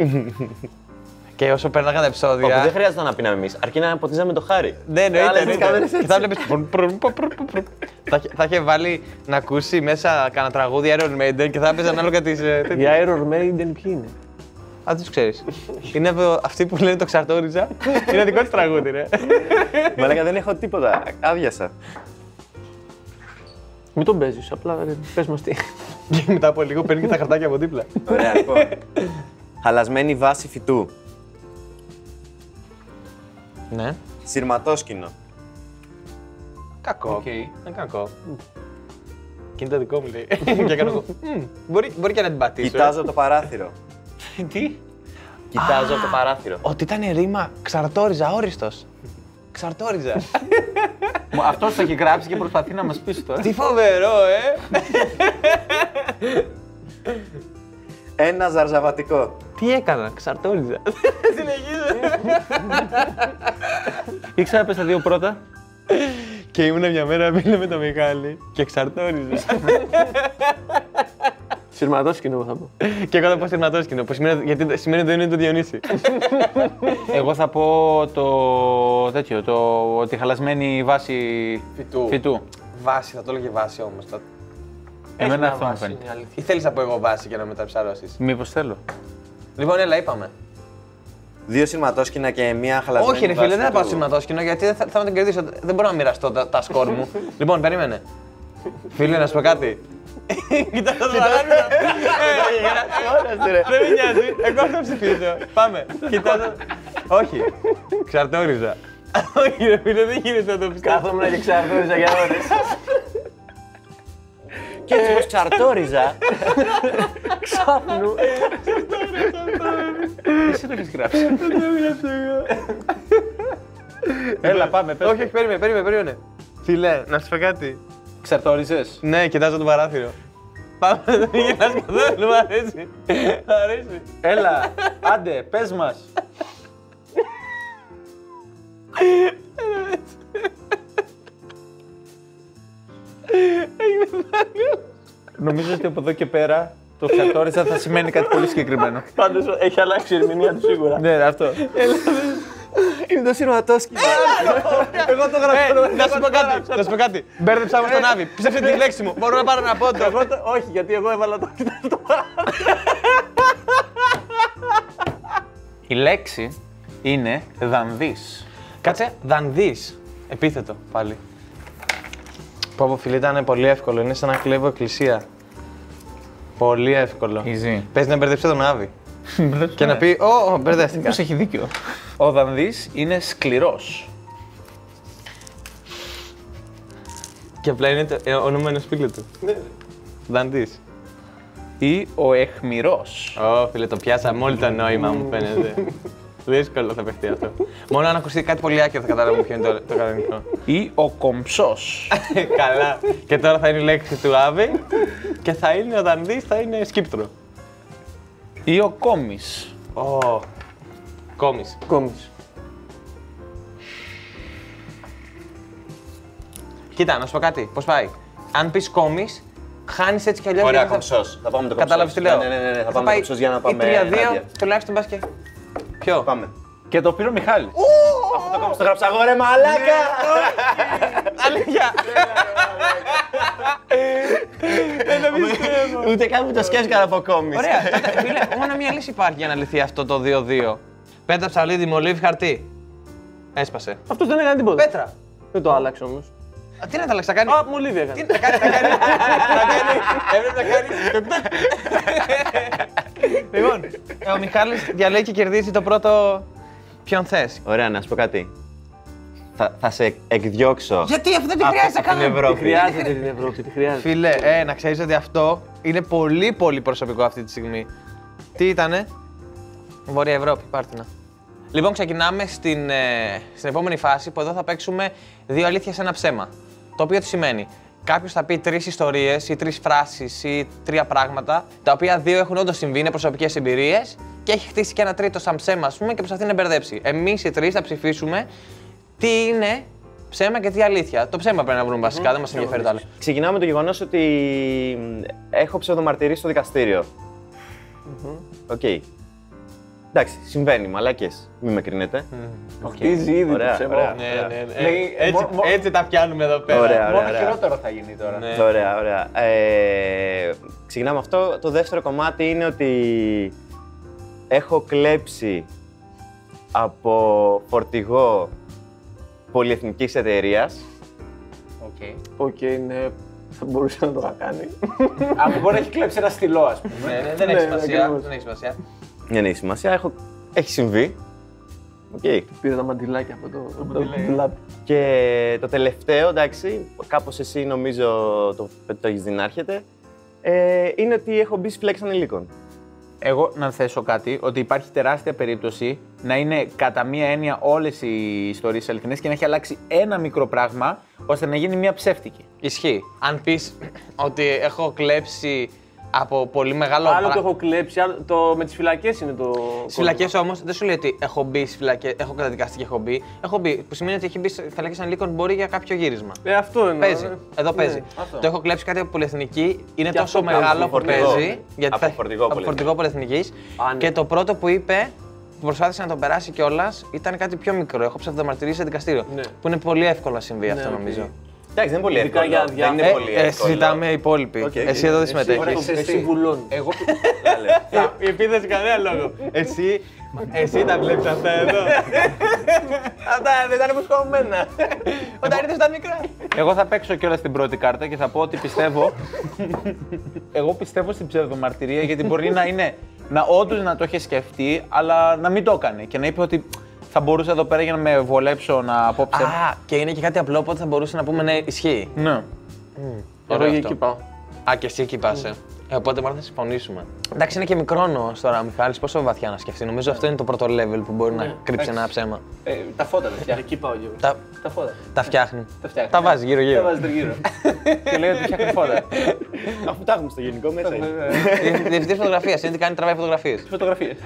και όσο πέρναγαν τα Όπου επεισόδια. δεν χρειάζεται να πίναμε εμείς. Αρκεί να ποτίζαμε το χάρι. Ναι, εννοείται. Άλλες εννοείται. κάμερες Και θα βλέπεις... προυν, προυν, προυν, προυν, προυν. Θα είχε- Θα είχε βάλει να ακούσει μέσα κανένα τραγούδι Iron Maiden και θα έπαιζε ανάλογα τις... ε, Οι τέτοιες. Iron Maiden ποιοι είναι; Α, δεν τους ξέρεις. Είναι από αυτοί που λένε το ξαρτόριζα. Είναι δικό της τραγούδι, ρε. Μαλάκα δεν έχω τίποτα. Άδειασα. Μην τον παίζεις, απλά πες μας τι. Και μετά από λίγο παίρνει και τα χαρτάκια από δίπλα. Ωραία, λοιπόν. Χαλασμένη βάση φυτού. Ναι. Συρματόσκηνο. Κακό. Οκ. Είναι κακό. Και είναι το δικό μου, λέει. Και κάνω εγώ. «Μμ, Μπορεί μπορεί και να την πατήσω. Κοιτάζω το παράθυρο. Τι; Κοιτάζω το παράθυρο. Ότι ήταν ρήμα ξαρτόριζα, αόριστος. Ξαρτόριζα. Αυτός το έχει γράψει και προσπαθεί να μας πει τώρα. Τι φοβερό, ε! Ένα ζαρζαβατικό. Τι έκανα, ξαρτόριζα. Συνεχίζω. Ήξερα πες τα δύο πρώτα. Και ήμουν μια μέρα μίλα με τον Μιχάλη και ξαρτόριζα. Συρματόσκηνο θα πω. και εγώ θα πω σειρματόσκηνο, που σημαίνει, γιατί σημαίνει ότι δεν είναι το Διονύση. Εγώ θα πω το τέτοιο, το, τη χαλασμένη βάση Φυτού. φυτού. βάση, θα το έλεγε βάση όμως. Το... Εμένα Έχει αυτό μια μου βάση, φαίνεται. είναι αλήθεια. Ή θέλει να πω εγώ βάση για να μεταψαρώσει. Μήπως θέλω. Λοιπόν, έλα, είπαμε. Δύο συρματόσκηνα και μία χαλασμένη Όχι, ρε φίλε, βάση δεν θα πάω φυτού. σειρματόσκηνο γιατί δεν θα, θέλω να την κερδίσω. Δεν μπορώ να μοιραστώ τα, τα σκορ μου. λοιπόν, περίμενε. Φίλε, να σου πω κάτι. Κοίτα το παράδειγμα. Δεν με νοιάζει. Εγώ θα ψηφίσω. Πάμε. Κοιτάζω. Όχι. Ξαρτόριζα. Όχι, ρε φίλε, δεν γίνεται να το πιστεύω. Κάθομαι και ξαρτώριζα για ώρε. Και έτσι πως ξαρτόριζα. Ξάφνου. Εσύ το έχεις γράψει. Έλα, πάμε. Πες. Όχι, όχι, περίμενε, περίμενε, περίμενε. Φίλε, να σου πω κάτι. Ξαρτόριζε. Ναι, κοιτάζω το παράθυρο. Πάμε, δεν γυρνάς καθόλου, μου αρέσει. Μ' αρέσει. Έλα, άντε, πες μας. Νομίζω ότι από εδώ και πέρα το ξαρτόριζα θα σημαίνει κάτι πολύ συγκεκριμένο. Πάντως έχει αλλάξει η ερμηνεία του σίγουρα. ναι, αυτό. Είναι το συρματόσκηνο. Εγώ το γράφω. Να σου πω κάτι. Να σου πω κάτι. Μπέρδεψα με τον Άβη. Ψεύσε τη λέξη μου. Μπορώ να πάρω ένα πόντο. Εγώ το- Όχι, γιατί εγώ έβαλα το. το Η λέξη είναι δανδύς. Κάτσε, δανδύς. Επίθετο πάλι. Πω πω φίλε, ήταν πολύ εύκολο. Είναι σαν να κλέβω εκκλησία. Πολύ εύκολο. Easy. Πες να μπερδέψει τον Άβη. και να πει, Ω, ω, μπερδεύτηκα. Ποιος έχει δίκιο. Ο δανδύς είναι σκληρός. Και απλά είναι το ε, όνομα ενό φίλου του. Δανδύς. Ή ο εχμηρός. Ω, φίλε, το πιάσαμε όλο το νόημα μου φαίνεται. Δύσκολο θα παιχτεί αυτό. Μόνο αν ακουστεί κάτι πολύ άκυρο θα καταλάβουμε ποιο είναι το, το κανονικό. Ή ο κομψός. Καλά. Και τώρα θα είναι η λέξη του Άβη Και θα είναι, όταν δει, θα είναι σκύπτρο. Ή ο Κόμις. Ω. Κόμις. Κόμις. Κοίτα, να σου πω κάτι. Πώς πάει. Αν πεις κόμις, χάνεις έτσι κι αλλιώς. Ωραία, κομψός. Θα πάμε το κομψός. Κατάλαβε τι λέω. Ναι, ναι, ναι, ναι. Θα πάμε το κομψός για να πάμε. Ή 3-2, ενάντια. τουλάχιστον πας και. Ποιο; Πάμε. Και το πήρε ο Μιχάλης. Αυτό το κομψό το γράψα εγώ, ρε μαλάκα! Αλήθεια. Ούτε καν που το σκέφτηκα από κόμις. Ωραία. Τότε, φίλε, μόνο μια λύση υπάρχει για να λυθεί αυτό το 2-2. Πέτρα ψαλίδι, μολύβι, χαρτί. Έσπασε. Αυτός δεν έκανε τίποτα. Πέτρα. Δεν το άλλαξε όμως. Α, Τι να τα αλλάξει, θα κάνει; Α, μολύβι Τι έκανε. να κάνει, θα κάνει. Θα κάνει. Έπρεπε να κάνει. Λοιπόν, ο Μιχάλης διαλέγει και κερδίζει το πρώτο. Ποιον θες. Ωραία, να σου πω κάτι. Θα, θα σε εκδιώξω. Γιατί αυτό δεν τη χρειάζεται από την καν. Ευρώπη. Χρειάζεται την Ευρώπη, τη χρειάζεται. Φίλε, ε, να ξέρεις ότι αυτό είναι πολύ πολύ προσωπικό αυτή τη στιγμή. Τι ήτανε, Βόρεια Ευρώπη, πάρτινα. Λοιπόν, ξεκινάμε στην, ε, στην επόμενη φάση που εδώ θα παίξουμε δύο αλήθεια σε ένα ψέμα. Το οποίο τι σημαίνει; Κάποιος θα πει τρεις ιστορίες ή τρεις φράσεις ή τρία πράγματα, τα οποία δύο έχουν όντως συμβεί, είναι προσωπικές εμπειρίες και έχει χτίσει και ένα τρίτο σαν ψέμα, ας πούμε, και προσπαθεί να μπερδέψει. Εμείς οι τρεις θα ψηφίσουμε τι είναι ψέμα και τι αλήθεια. Το ψέμα πρέπει να βρούμε βασικά, δεν μας ενδιαφέρει το άλλο. Ξεκινάμε με το γεγονός ότι μ, έχω ψευδομαρτυρήσει στο δικαστήριο. Οκ. Εντάξει, συμβαίνει, μαλάκες. Μην με κρίνετε. Χτίζει ήδη το Ωραία, ψέμα. ωραία. Ναι, ναι, ναι. Λέει, έτσι, μο- μο- έτσι τα πιάνουμε εδώ πέρα. Ωραία, ωραία. Μόνο ωραία. χειρότερο θα γίνει τώρα. Ναι. Ωραία, ωραία. Ε, ξεκινάμε αυτό. Το δεύτερο κομμάτι είναι ότι έχω κλέψει από φορτηγό πολυεθνικής εταιρείας. OK. OK, ναι, θα μπορούσε να το είχα κάνει. Αν μπορεί να έχει κλέψει ένα στυλό, ας πούμε. Ναι, ναι, δεν Ναι, έχει σημασία. Ακριβώς. Δεν έχει σημασία. Δεν έχει σημασία, έχω... έχει συμβεί. Οκ. Πήρε τα μαντιλάκια από το, από το ντουλάπι. Και το τελευταίο, εντάξει, κάπως εσύ νομίζω το, το έχεις δει να έρχεται, ε, είναι ότι έχω μπει στη φυλάκη ανηλίκων. Εγώ να θέσω κάτι, ότι υπάρχει τεράστια περίπτωση να είναι κατά μία έννοια όλες οι ιστορίες αληθινές και να έχει αλλάξει ένα μικρό πράγμα ώστε να γίνει μία ψεύτικη. Ισχύει. Αν πεις ότι έχω κλέψει από πολύ μεγάλο Άλλο το πρά- έχω κλέψει, άλλο το, με τις φυλακές είναι το. Στις φυλακές όμως δεν σου λέει ότι έχω μπει στις φυλακές, έχω καταδικαστεί και έχω μπει. Έχω μπει, που σημαίνει ότι έχει μπει στις φυλακές ανηλίκων μπορεί για κάποιο γύρισμα. Ε, αυτό εννοώ. Παίζει. ε. Εδώ παίζει. Ναι, αυτό. Το έχω κλέψει κάτι από πολυεθνική. Είναι Και τόσο αυτό παίζει. μεγάλο Από που φορτηγό. παίζει. Από θα- φορτηγό από πολυεθνικής. φορτηγό πολυεθνικής. Α, ναι. Και το πρώτο που είπε, που προσπάθησε να το περάσει κιόλας, ήταν κάτι πιο μικρό. Έχω ψευδομαρτυρήσει σε δικαστήριο. Ναι. Που είναι πολύ εύκολο να συμβεί αυτό οκ. νομίζω. Εντάξει, δεν είναι πολύ Ειδικά εύκολο. για διά- Δεν είναι Ε, πολύ ε, εύκολο. συζητάμε οι υπόλοιποι. Οκ, Εσύ εδώ δεν Εσύ, συμμετέχει. εσύ βουλώνεις. Εγώ Έλε. Επίθεση κανένα λόγο. Εσύ, εσύ τα βλέπεις αυτά εδώ; αυτά δεν ήταν υποσχόμενα. Όταν ήρθες στα μικρά. Εγώ θα παίξω κιόλας την πρώτη κάρτα και θα πω ότι πιστεύω. εγώ πιστεύω στην ψευδομαρτυρία γιατί μπορεί να είναι. να όντως να το έχει σκεφτεί, αλλά να μην το έκανε και να είπε ότι θα μπορούσα εδώ πέρα για να με βολέψω να πω ψέμα. Α, και είναι και κάτι απλό, οπότε θα μπορούσε να πούμε ναι, ισχύει. Ναι. Εγώ Ωραίο για αυτό. εκεί πάω. Α, και εσύ εκεί πας, ε. Ε, οπότε μάλλον θα συμφωνήσουμε. Εντάξει, είναι και μικρόνο τώρα, Μιχάλης, πόσο βαθιά να σκεφτεί. Νομίζω αυτό είναι το πρώτο level που μπορεί να κρύψει ένα ψέμα. Ε, τα φώτα δεν φτιάχνει. Εκεί πάω εγώ. Τα, Τα φώτα. τα φτιάχνει. Τα φτιάχνει. Τα βάζει γύρω-γύρω. Τα βάζει τριγύρω. και λέει ότι φτιάχνει φώτα. Αφού τα έχουμε στο γενικό μέσα. είναι. Διευθυντής φωτογραφίας, είναι τι κάνει, τραβάει φωτογραφίες. Φωτογραφίες.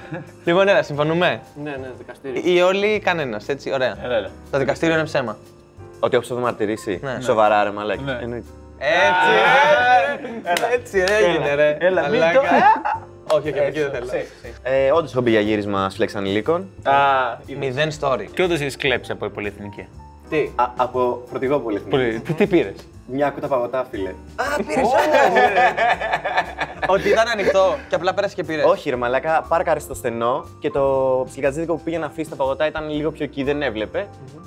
Λοιπόν, έλα, συμφωνούμε; Ναι, ναι, δικαστήριο. Ή όλοι κανένας, έτσι, ωραία. Έλα, έλα. Το δικαστήριο είναι ψέμα. Ότι έχω ψευδομαρτυρήσει. Ναι. Σοβαρά, ρε μαλάκι. Ναι. Εννοείται. Έτσι, έτσι έγινε, ρε. Έλα, μην Μαλάκα. το- Όχι, όχι, από εκεί δεν θέλω. Ε, Όντως έχω μπει για γύρισμα στη φυλάξη ανηλίκων. Α, Μηδέν story. και όντως έχει κλέψει από η πολυεθνική. Τι. Α, από φορτηγό πολυεθνική. Τι, τι πήρες; Μια κούτα παγωτά, φίλε. Ότι ήταν ανοιχτό και απλά πέρασε και πήρες. Όχι, ρε Μαλάκα, πάρκαρε στο στενό και το ψιλικατζίδικο που πήγε να αφήσει τα παγωτά ήταν λίγο πιο εκεί, δεν έβλεπε.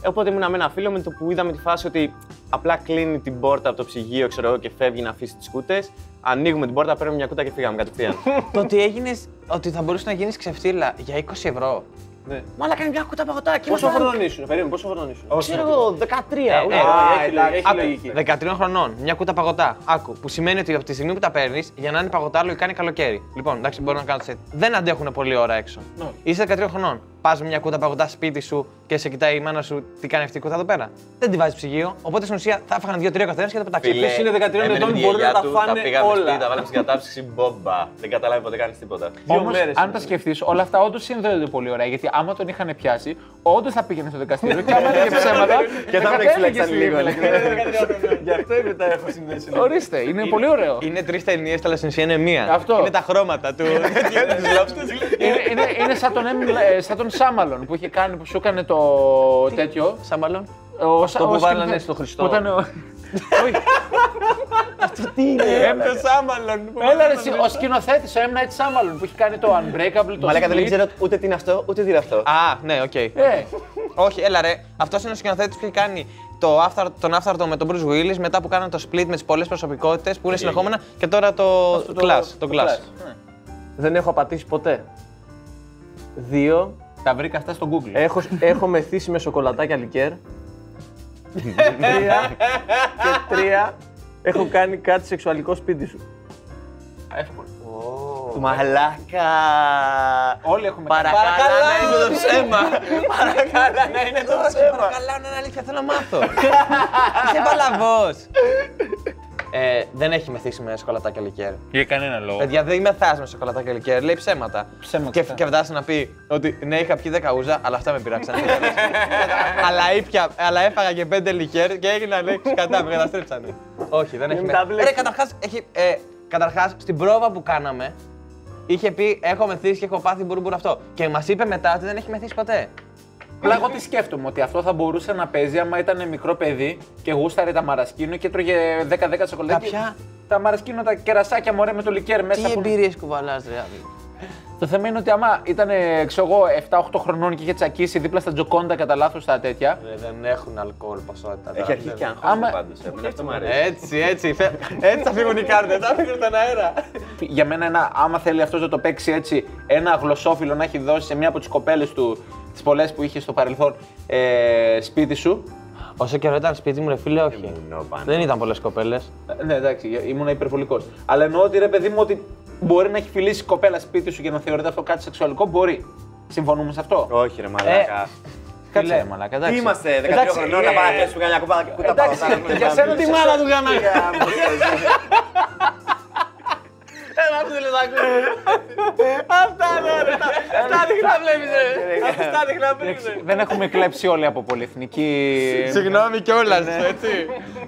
Ε, Οπότε ήμουν με ένα φίλο με το που είδαμε τη φάση ότι απλά κλείνει την πόρτα από το ψυγείο ξέρω εγώ, και φεύγει να αφήσει τις κούτες. Ανοίγουμε την πόρτα, παίρνουμε μια κούτα και φύγαμε κατευθείαν. Το ότι έγινες, ότι θα μπορούσε να γίνεις ξεφτύλα για 20 ευρώ. Ναι. Μάλα κάνει μια κούτα παγωτά και Πόσο χρόνο ήσουν, περίμενε, πόσο χρόνο ήσουν. Ξέρω εγώ, 13. ούτε. Ε, Α, έχει- εντάξει. έχει Άκου, λογική. 13 χρονών, μια κούτα παγωτά. Άκου, που σημαίνει ότι από τη στιγμή που τα παίρνεις, για να είναι παγωτά, λογικά είναι καλοκαίρι. Λοιπόν, εντάξει, μπορεί να κάνω έτσι. Δεν αντέχουν πολλή ώρα έξω. Ναι. Είσαι 13 χρονών. Πας με μια κούτα παγωτάς σπίτι σου και σε κοιτάει η μάνα σου τι κάνει αυτή η κούτα εδώ πέρα. Δεν τη βάζει ψυγείο. Οπότε στην ουσία θα έφαγαν δύο-τρία καθένας και θα πετάξει. Φίλε, είναι 13 έμενε ετών, με τη μπορεί να γιαγιά τα του, φάνε Τα πήγαμε όλα. σπίτι, τα βάλαμε στην κατάψυξη μπόμπα. Δεν καταλάβει ποτέ κάνει τίποτα. Δύο Όμως, μέρες αν είναι. τα σκεφτείς, όλα αυτά όντως συνδέονται πολύ ωραία. Γιατί άμα τον είχαν πιάσει, όντως θα πήγαινε στο δικαστήριο και άμα έλεγε ψέματα. Και θα θα με κατέληγε εξελέξαν στη λίγο. φυλακή. Γι' αυτό είμαι τα έχω συνδέσει. Ορίστε, είναι πολύ ωραίο. Είναι τρεις ταινίε, αλλά στην ουσία είναι μία. Αυτό. Είναι τα χρώματα του. είναι, είναι, είναι σαν, τον, Emil- ε, σαν τον Σάμαλον που είχε κάνει, που σου έκανε το τέτοιο. Σαν μάλλον. Ο, Αυτό ο που σκηνοθέτης- βάλανε στο Χριστό. Που ήταν ο... Όχι. Τι είναι, Έμπτε Σάμαλον. Έλα ρε, εσύ, ο σκηνοθέτης, ο M. Night Shyamalan που έχει κάνει το Unbreakable, το Μαλάκα δεν Split. ξέρω ούτε τι είναι αυτό, ούτε τι είναι αυτό. Α, ναι, οκ. Ε, Όχι, έλα ρε. Αυτός είναι ο σκηνοθέτης που έχει κάνει το after, τον After με τον Bruce Willis μετά που κάνανε το split με τις πολλές προσωπικότητες που είναι συνεχόμενα και τώρα το Class. Το Glass. Ναι. Δεν έχω απατήσει ποτέ. Δύο, Τα βρήκα αυτά στο Google. έχω, έχω μεθύσει με σοκολατάκια λικέρ. τρία, και τρία, έχω κάνει κάτι σεξουαλικό σπίτι σου. Εύκολο. Μαλάκα. Όλοι έχουμε κάνει. Παρακαλώ να είναι το ψέμα. Παρακαλώ να είναι το ψέμα. Παρακαλώ, να είναι αλήθεια, θέλω να μάθω. Είσαι παλαβός. Ε, δεν έχει μεθύσει με σοκολατάκια λικέρ. Για κανένα λόγο. Παιδιά, δεν είμαι θάς με σοκολατάκια λικέρ, λέει ψέματα. Ψέματα, Και, αυτά. και φτάσει να πει ότι ναι, είχα πιει 10 ούζα, αλλά αυτά με πειράξαν. αλλά, ήπια, αλλά έφαγα και 5 λικέρ και έγιναν 6 κατά, με καταστρέψανε. Όχι, δεν έχει Μην με... τα μπλέξεις. Ρε, καταρχάς, έχει, ε, καταρχάς, στην πρόβα που κάναμε, είχε πει έχω μεθύσει και έχω πάθει μπουρμπουρ αυτό. Και μας είπε μετά ότι δεν έχει μεθύσει ποτέ. Απλά εγώ τι σκέφτομαι, ότι αυτό θα μπορούσε να παίζει άμα ήταν μικρό παιδί και γούσταρε τα μαρασκίνο και τρώγε 10-10 σοκολατάκια. Τα ποια; Τα μαρασκίνο, τα κερασάκια μωρέ με το λικέρ μέσα. Τι που- εμπειρίες κουβαλάς, ρε. Άδη. Το θέμα είναι ότι άμα ήταν, ξέρω εγώ, 7-8 χρονών και είχε τσακίσει δίπλα στα τζοκόντα κατά λάθος τα τέτοια. Ρε, δεν έχουν αλκοόλ ποσότητα. Έχει αρχίσει και Άμα- αγχώνει πάντως. εμένα Αυτό μου αρέσει. Έτσι, έτσι. θε- Έτσι θα φύγουν οι κάρτες, θα φύγουν στον αέρα. Για μένα, ένα, άμα θέλει αυτός να το παίξει έτσι, ένα γλωσσόφιλο να έχει δώσει σε μία από τις κοπέλες του, τις πολλές που είχες στο παρελθόν, ε, σπίτι σου. Όσο καιρό ήταν σπίτι μου, ρε φίλε, όχι. Ήμουν πάνω. Δεν ήταν πολλές κοπέλες. Ε, Ναι, εντάξει, ήμουν υπερβολικός. Αλλά εννοώ ότι ρε παιδί μου ότι μπορεί να έχει φιλήσει κοπέλα σπίτι σου και να θεωρείται αυτό κάτι σεξουαλικό. Μπορεί. Συμφωνούμε σε αυτό; Όχι ρε μαλάκα. Κάτσε, Φίλε, ρε μαλάκα, Τι εντάξει. είμαστε, 13 Εντάξει, χρονών ε, να πάμε να πέσουμε καμιά κούπα κούτα εντάξει, παγωτά. για σένα Τη μάνα του γάμα. Αυτά ναι, ρε. Αυτά δείχνει να βλέπεις, ρε. Αυτά δείχνει να βλέπεις. Δεν έχουμε κλέψει όλοι από πολυεθνική. Συγγνώμη κιόλας, έτσι.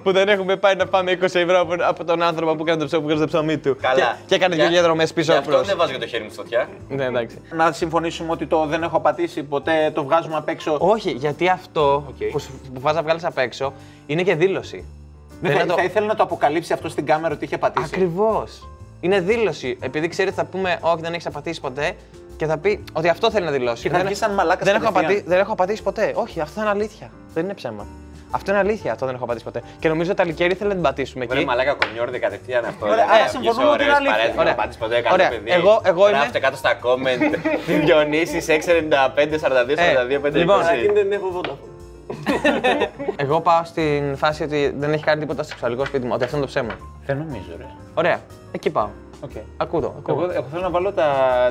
Που δεν έχουμε πάει να πάμε 20 ευρώ από- από τον άνθρωπο που έκανε το ψωμί, που έκανε το ψωμί του. Καλά. Και- Και έκανε δύο Για- διαδρομές πίσω Γι' αυτό προς. δεν βάζω και το χέρι μου στο φωτιά. Ναι, εντάξει. Να συμφωνήσουμε ότι το δεν έχω πατήσει ποτέ, το βγάζουμε απ' έξω. Όχι, γιατί αυτό Οκ. που, σου- που βάζει να βγάλεις απ' έξω είναι και δήλωση. Δεν θα, θα ήθελε να το αποκαλύψει αυτό στην κάμερα ότι είχε πατήσει. Ακριβώς. Είναι δήλωση. Επειδή ξέρει ότι θα πούμε Όχι, δεν έχεις απατήσει ποτέ και θα πει ότι αυτό θέλει να δηλώσει. Και θα δεν, βγει σαν μαλάκας δεν, έχω κατευθείαν. απατη- δεν έχω απατήσει ποτέ. Όχι, αυτό είναι αλήθεια. Δεν είναι ψέμα. Αυτό είναι αλήθεια. Αυτό δεν έχω απατήσει ποτέ. Και νομίζω ότι τα λικέρι ήθελε να την πατήσουμε Ωραία, εκεί. μαλάκα κονιόρδε κατευθείαν αυτό. Ωραία, Δηλαδή, άρα βγεις συμφωνούμε ότι είναι ωραίος, αλήθεια. παρέας, Ωραία. να πατήσεις ποτέ καλό Ωραία. παιδί. Εγώ- εγώ είμαι- Γράφτε κάτω στα comment. Διονύσης 695 42 42 50 λοιπόν, Καταρχήν δεν έχω Vodafone. Εγώ πάω στην φάση ότι δεν έχει κάνει τίποτα σεξουαλικό σπίτι μου. Ότι αυτό είναι το ψέμα. Δεν νομίζω, ρε. Ωραία. Εκεί πάω. Okay. Ακούω το. ακούω. Εγώ, εγώ θέλω να βάλω τα,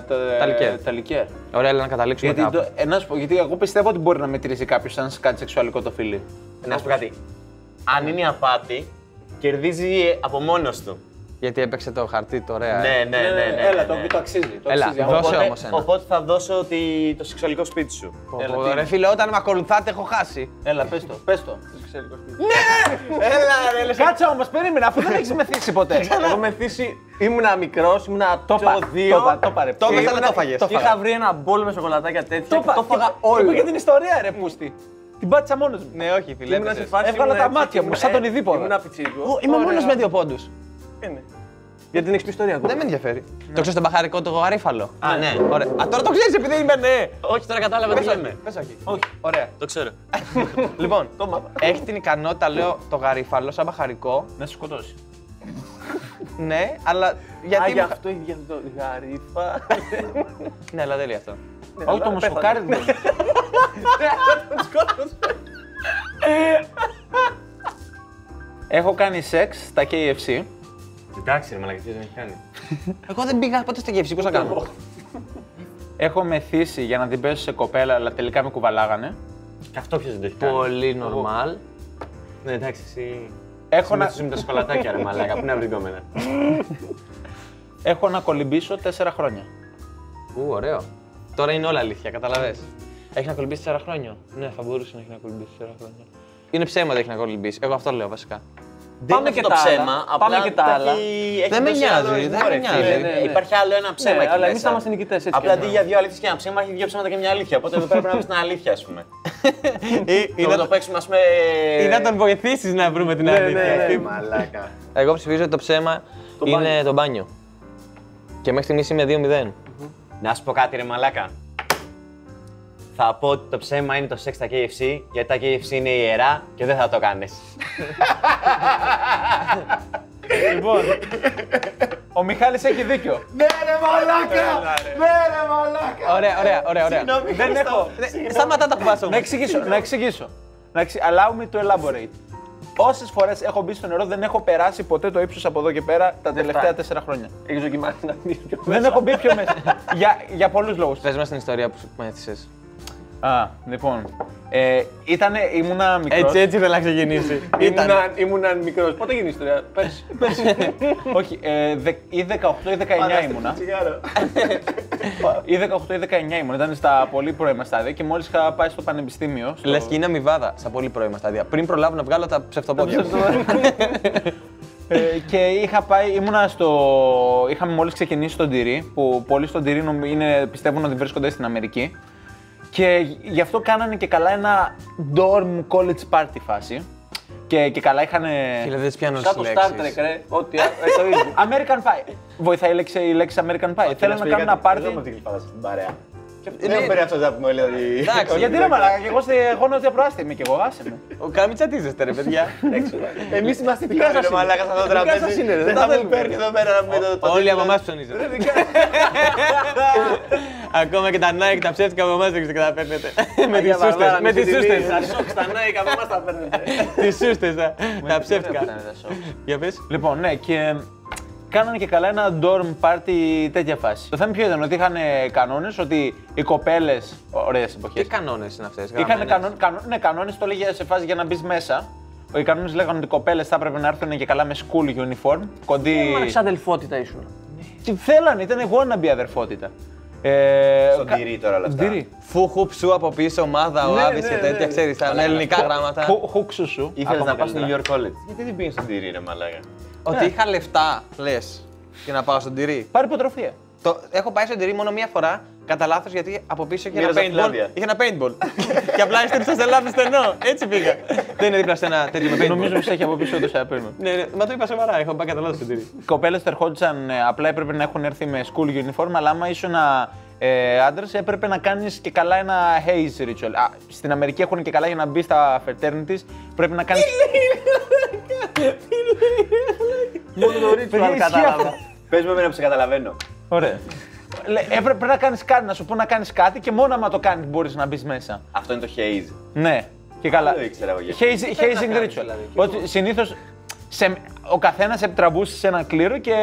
τα, Τα λικέρ. τα λικέρ. Ωραία, έλα να καταλήξουμε Γιατί, κάπου. το, ε, να σου πω, γιατί εγώ πιστεύω ότι μπορεί να μετρήσει κάποιος σαν κάτι σεξουαλικό το φίλι. Να σου πω κάτι. Αν είναι η απάτη, κερδίζει από μόνος του. Γιατί έπαιξε το χαρτί το ωραία. Ναι, ε. ναι, ναι. ναι, Έλα, ναι, ναι. Το, το αξίζει. Το Έλα, αξίζει. δώσε Οπότε- όμως ένα. Οπότε θα δώσω τη- το σεξουαλικό σπίτι σου. Πω, Έλα, πω, τι Ρε είναι. φίλε, όταν με ακολουθάτε έχω χάσει. Έλα, πες το, πες το. Έλα, ρε, λες. Κάτσε όμως, περίμενε, αφού δεν έχεις μεθύσει ποτέ. Εγώ μεθύσει, ήμουνα μικρός, ήμουνα το είπα, δύο. το είπα, το είπα, ρε. Το είπες, αλλά το έφαγες. Και είχα βρει ένα μπολ με σοκολατάκια τέτοια. και Το έφαγα Είπα όλο. και την ιστορία, ρε Πούστη. Την πάτησα μόνος μου. Ναι, όχι, φίλε. Ήμουνα σε έπαιζες. φάση. Έβγαλα ήμουνα τα έτσι, μάτια μου, ήμουνα- σαν τον ε, Ιδίποδα. Ήμουνα πιτσίρικο. Ω, Είμαι μόνος με δύο πόντους. Είναι. Για την εξή ιστορία ακόμα. Δεν με ενδιαφέρει. Το ξέρω στο μπαχαρικό το γαρίφαλο. Α, ναι. Ωραία. Α, τώρα το ξέρεις επειδή είμαι ναι. Όχι, τώρα κατάλαβα τι λέμε. Πες όχι. Όχι. Ωραία. Το ξέρω. Λοιπόν, έχει την ικανότητα, λέω, το γαρίφαλο σαν μπαχαρικό. Να σε σκοτώσει. Ναι, αλλά Α, γιατί. γι' μου- αυτό είχε αυτό το γαρίφα. Ναι, αλλά δεν λέει αυτό. Όχι, το μοσοκάρι δεν είναι. Έχω κάνει σεξ στα KFC. Εντάξει, ρε μαλακά, τι δεν έχει κάνει. Εγώ δεν πήγα ποτέ στο γεύση, πώς θα κάνω; Έχω μεθύσει για να την πέσω σε κοπέλα, αλλά τελικά με κουβαλάγανε. Και αυτό ποιος δεν το έχει κάνει; Πολύ normal. Ναι, εντάξει, εσύ. Έχω να, Συμμετοχή με τα σκολατάκια, ρε μαλάκα. Πού να βρει κόμενα. έχω να κολυμπήσω τέσσερα χρόνια. Ου, ωραίο. Τώρα είναι όλα αλήθεια, καταλαβες. Έχει να κολυμπήσει 4 χρόνια. Ναι, θα μπορούσε να έχει να κολυμπήσει 4 χρόνια. Είναι ψέμα ότι έχει να κολυμπήσει. Εγώ αυτό λέω βασικά. Πάμε και τα άλλα. Πάμε και τα άλλα. Δεν με νοιάζει, δεν με νοιάζει. Ναι, ναι, ναι. Υπάρχει άλλο ένα ψέμα Ναι, εκεί αλλά εμείς μέσα. θα είμαστε νικητές. έτσι Απλά κι αντί αλλιώς. για δύο αλήθειε και ένα ψέμα, έχει δύο ψέματα και μια αλήθεια. Οπότε εδώ πέρα πρέπει να βρει την αλήθεια, ας πούμε. Ή Και να το παίξουμε, ας πούμε. ή να τον βοηθήσεις να βρούμε την αλήθεια. Ναι, μαλάκα. Εγώ ψηφίζω ότι το ψέμα είναι το μπάνιο. Και μέχρι στιγμής είμαι 2-0. Να σου πω κάτι, ρε μαλάκα. Θα πω ότι το ψέμα είναι το σεξ στα KFC, γιατί τα KFC είναι ιερά και δεν θα το κάνεις. λοιπόν, ο Μιχάλης έχει δίκιο. Ναι, ρε μαλάκα! Ναι, ρε μαλάκα! Ωραία, ωραία, ωραία. ωραία. Δεν έχω. Σταματά τα κουμπάσω. να εξηγήσω, να εξηγήσω. Να εξ... Allow me to elaborate. Όσες φορές έχω μπει στο νερό, δεν έχω περάσει ποτέ το ύψος από εδώ και πέρα τα τελευταία τέσσερα χρόνια. Έχει δοκιμάσει να μπει πιο δεν έχω μπει πιο μέσα. για για πολλούς λόγους. Πες μας την ιστορία που σου μέθησες. Α, λοιπόν. Ε, ήτανε, ήμουνα μικρός. Έτσι, έτσι θέλω να ξεκινήσει. Ήταν. Ήμουνα, ήμουνα μικρός. Πότε γίνεις η ιστορία, πέρσι. Όχι, ε, δε, ή 18 ή 19 ήμουνα. Ή 18 ή 19 ήμουνα. Ήταν στα πολύ πρώιμα στάδια και μόλις είχα πάει στο πανεπιστήμιο. Στο... Λες και είναι αμοιβάδα στα πολύ πρώιμα στάδια. Πριν προλάβω να βγάλω τα ψευτοπόδια. Ε, και είχα πάει, ήμουνα στο. Είχαμε μόλις ξεκινήσει στον Τυρί, που πολλοί στον Τυρί νομ- είναι, πιστεύουν ότι βρίσκονται στην Αμερική. Και γι' αυτό κάνανε και καλά ένα dorm college party φάση. Και, και καλά είχαν. Φίλε, δεν τις πιάνω Σαν τις το Star λέξεις. Trek, ρε. Ό,τι. ε, το ίδιο. American Pie. Βοηθάει η λέξη, η λέξη American Pie. Θέλω να κάνω ένα party. Δεν την φάση στην παρέα. Δεν έχω παίρνει αυτό να πούμε όλοι ότι. Εντάξει, Γιατί ρε μαλάκα, και εγώ, στη, εγώ νότια προάστη είμαι κι εγώ, άσε με. Ο Καμιτσατίζεστε ρε παιδιά. Εμείς είμαστε πιο ρε μαλάκα σε αυτό το τραπέζι. Δεν θα μου παίρνεις εδώ πέρα να πούμε το. Όλοι από εμάς ψωνίζετε. Ακόμα και τα Nike, τα ψεύτικα από εμάς δεν ξέρετε και τα παίρνετε. Με τις σούστες, με τις σούστες. Τα σοκ στα Nike από εμάς τα παίρνετε. Τις σούστες, τα- τα ψεύτικα. Για πες. Λοιπόν, ναι, και κάνανε και καλά ένα dorm party τέτοια φάση. Το θέμα ποιο ήταν, ότι είχαν κανόνες ότι οι κοπέλες. Ωραίες Τι εποχέ. κανόνες είναι αυτές. Είχαν γραμμένες; κανόνε, κανό, ναι, κανόνες το έλεγε σε φάση για να μπεις μέσα. Οι κανόνες λέγανε ότι οι κοπέλες θα έπρεπε να έρθουν και καλά με school uniform. Κοντή. Μα ξαδελφότητα ήσουν. Τι θέλανε, ήταν wannabe αδερφότητα. Ε, Στον τυρί τώρα όλα αυτά. Τυρί. Φούχου, ψου από πίσω, ομάδα, ο Άβης και τέτοια, ξέρεις, τα ελληνικά γράμματα. Χου- Χουξουσού. Ήθελες Ακόμα να πας στο New καλύτερα. York College. Γιατί δεν πήγες στον τυρί, ρε μαλάκα; Ότι είχα λεφτά, λες, και να πάω στον τυρί. Πάρει υποτροφία. Το, έχω πάει στον τυρί μόνο μία φορά, κατά λάθος γιατί από πίσω είχε ένα Μοίραζα paintball. φυλάδια. Είχε ένα paintball. και απλά έστριψα σε λάθο στενό. Έτσι πήγα. Δεν είναι δίπλα σε ένα τέτοιο με paintball. Νομίζω πω έχει από πίσω το σαπέρνο. Ναι, ναι, μα το είπα σοβαρά, έχω πάει κατά λάθος στον τυρί. Οι κοπέλες ερχόντουσαν, ε, απλά έπρεπε να έχουν έρθει με school uniform, αλλά άμα ήσουν ε, άντρα, έπρεπε να κάνεις και καλά ένα haze ritual. Α, στην Αμερική έχουν και καλά για να μπει στα fraternities, πρέπει να κάνει. Μόνο το ritual κατάλαβα. Πες μου εμένα που σε καταλαβαίνω. Ωραία. Λέ, έπρεπε να κάνεις κάτι, να σου πω να κάνεις κάτι και μόνο άμα το κάνεις μπορείς να μπεις μέσα. Αυτό είναι το haze. Ναι. Και καλά. Δεν το ήξερα εγώ γιατί. Haze- Hazing ritual. Ότι συνήθως ο καθένας επιτραμπούσε σε ένα κλήρο και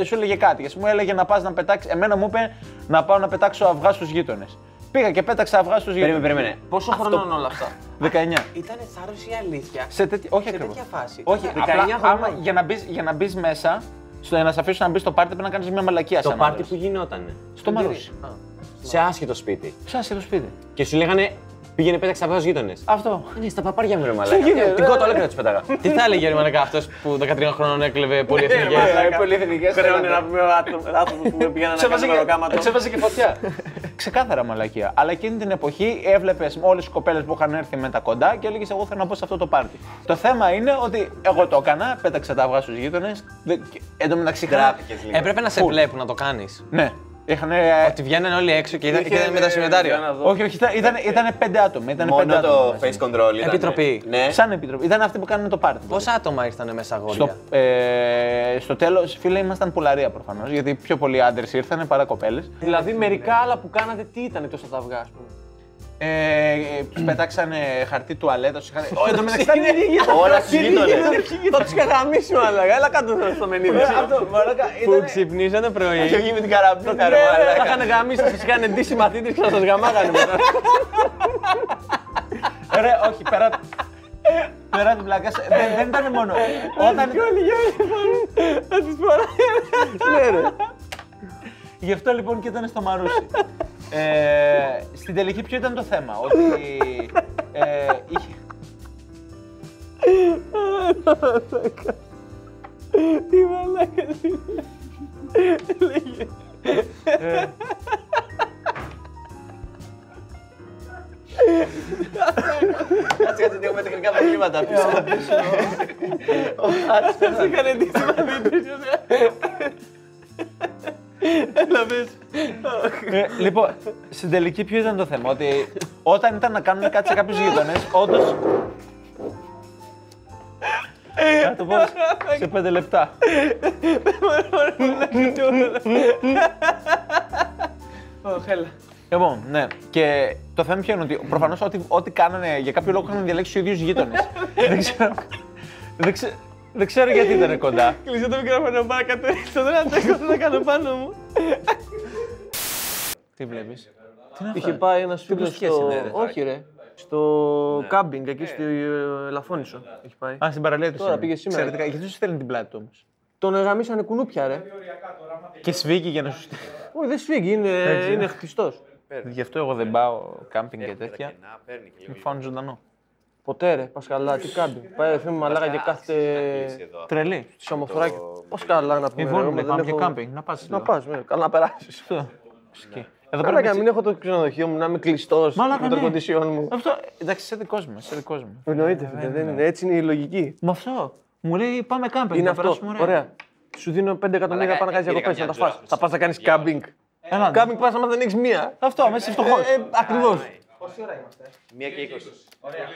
ε, σου έλεγε κάτι. Και μου έλεγε να πας να πετάξει. Εμένα μου είπε να πάω να πετάξω αυγά στους γείτονες. Πήγα και πέταξα αυγά στους Περίμενε, γείτονες. περίμενε. Πόσο χρονών όλα αυτά; 19. Ήταν θάρρος ή αλήθεια; Σε τέτοια, όχι Σε ακριβώς. τέτοια φάση. Όχι, 19 απλά χρονών. άμα, για, να μπεις, για να μπεις μέσα, στο, να σε αφήσουν να μπεις στο πάρτι πρέπει να κάνεις μια μαλακία Το σαν πάρτι άντρας. που γινόταν. Στο Μαρούσι. Σε άσχετο σπίτι. Ξάσε το σπίτι. Και σου λέγανε πήγαινε πέταξε από του γείτονες. Αυτό. Ναι, στα παπάρια μου ρε μαλάκα. Την κότα όλα τους πέταγα. Τι θα έλεγε γερμανικά αυτός που 13 χρόνων έκλεβε πολύ εθνικές. Πολυεθνικές χρεώνει να πούμε άνθρωπο που πήγαιναν να κάνουν μεροκάματο. Εξέβαζε και φωτιά. Ξεκάθαρα μαλακία. Αλλά εκείνη την εποχή έβλεπες όλες τις κοπέλες που είχαν έρθει με τα κοντά και έλεγες: Εγώ θέλω να μπω σε αυτό το πάρτι. Το θέμα είναι ότι εγώ το έκανα, πέταξα τα αυγά στους γείτονες. Εν τω μεταξύ. είχα- Τράπηκε λίγο. Έπρεπε να σε βλέπουν να το κάνεις. Ναι. Είχαν. Ότι βγαίνανε όλοι έξω και ήταν, και ήταν με τα συμμετάρια. Όχι, όχι, ήταν, ήταν, ήτανε πέντε άτομα. Ήταν πέντε Μόνο το άτομα face μέσα. control ήταν. Επιτροπή. Ναι. Σαν επιτροπή. Ήταν αυτοί που κάνουν το πάρτι. Πόσα άτομα ήρθαν μέσα αγόρια; Στο, ε, στο τέλος, φίλε, ήμασταν πουλαρία προφανώς. Γιατί πιο πολλοί άντρες ήρθαν παρά κοπέλες. Δηλαδή μερικά άλλα που κάνατε τι ήταν εκτό από τα αυγά, ας πούμε; Ε, ε, τους πετάξανε χαρτί τουαλέτας. Είχαν... Ω, εν τω μεταξύ ήταν- Όλα στους γείτονες. Θα τους καθαμίσει μαλάκα. Έλα κάτω στο μενίδι. Αυτό, μαλάκα, Που ήταν- ξυπνήσανε πρωί. Έχει βγει με την καραμπίνα, ρε Ναι, ναι, μαλάκα. Θα είχαν γαμίσει, θα σας είχαν ντύσει μαθήτες και θα σας γαμάγανε μετά. Ρε, όχι, πέρα. Πέρα την πλάκα. σε- Δεν, δεν ήταν μόνο. Όταν. Θα τις φοράει. Ναι ρε. Γι' αυτό λοιπόν και ήταν στο Μαρούσι. Ε, στην τελική ποιο ήταν το θέμα, ότι ε, είχε... Τι μαλάκα είναι. Λέγε. Κάτσε, κάτσε, έχουμε τεχνικά προβλήματα πίσω. Θα είχαν ντύσει μαθήτες. Έλα πες. Ε, λοιπόν, στην τελική ποιος ήταν το θέμα, ότι όταν ήταν να κάνουν κάτι σε κάποιους γείτονες, όντως... Θα το πω σε πέντε λεπτά. Λοιπόν, ναι. Και το θέμα ποιο είναι ότι προφανώς ό,τι, ό,τι κάνανε για κάποιο λόγο είχαν διαλέξει του ίδιους γείτονες. δεν, ξέρω, δεν, ξε- δεν ξέρω γιατί ήταν κοντά. Κλείσε το μικρόφωνο πάρα κάτω. Στο δεν αντέχω, θα κάνω πάνω μου. Τι βλέπεις; Είχε πάει ένας φίλος σχέση στο. είναι, ρε. Όχι, ρε. Στο κάμπινγκ εκεί στη ε, Λαφώνησο. Έχει πάει. Α, στην παραλία του. Τώρα είναι. πήγε σήμερα. Εξαιρετικά. Γιατί σου στέλνει την πλάτη του όμως; Τον εγαμίσανε κουνούπια, ρε. Και σφίγγει για να σου στείλει. Όχι, δεν σφίγγει, είναι, είναι χτιστός. Γι' αυτό εγώ δεν πάω κάμπινγκ και τέτοια. Με φάουν ζωντανό. Ποτέ ρε, πα καλά, τι κάμπινγκ. Πάει ρε φίλε μου μαλάκα και κάθεται Τρελή. στη σαμοθράκι. Πώς καλά να πούμε. Η ρε, Βόλου εγώ λέει δεν πάμε και έχω- κάμπινγκ. Να πας. Να πας, ναι, καλά να περάσεις. Εδώ Άρα, να μην έχω το ξενοδοχείο μου, να είμαι κλειστός με το ναι. κοντισιόν μου. Αυτό, εντάξει, είσαι δικός μου. Δικός μου. Εννοείται, ε, δεν ναι. είναι. Έτσι είναι η λογική. Με αυτό. Μου λέει πάμε κάμπινγκ. Είναι αυτό. Ωραία. Σου δίνω 5 εκατομμύρια πάνω να ε, διακοπές. Θα πας να κάνεις κάμπινγκ. Ναι. Κάμπινγκ πας άμα δεν έχεις μία. Αυτό, μέσα φτωχό. Ε, ακριβώς. Πόση ώρα είμαστε; Μία και είκοσι. Ωραία.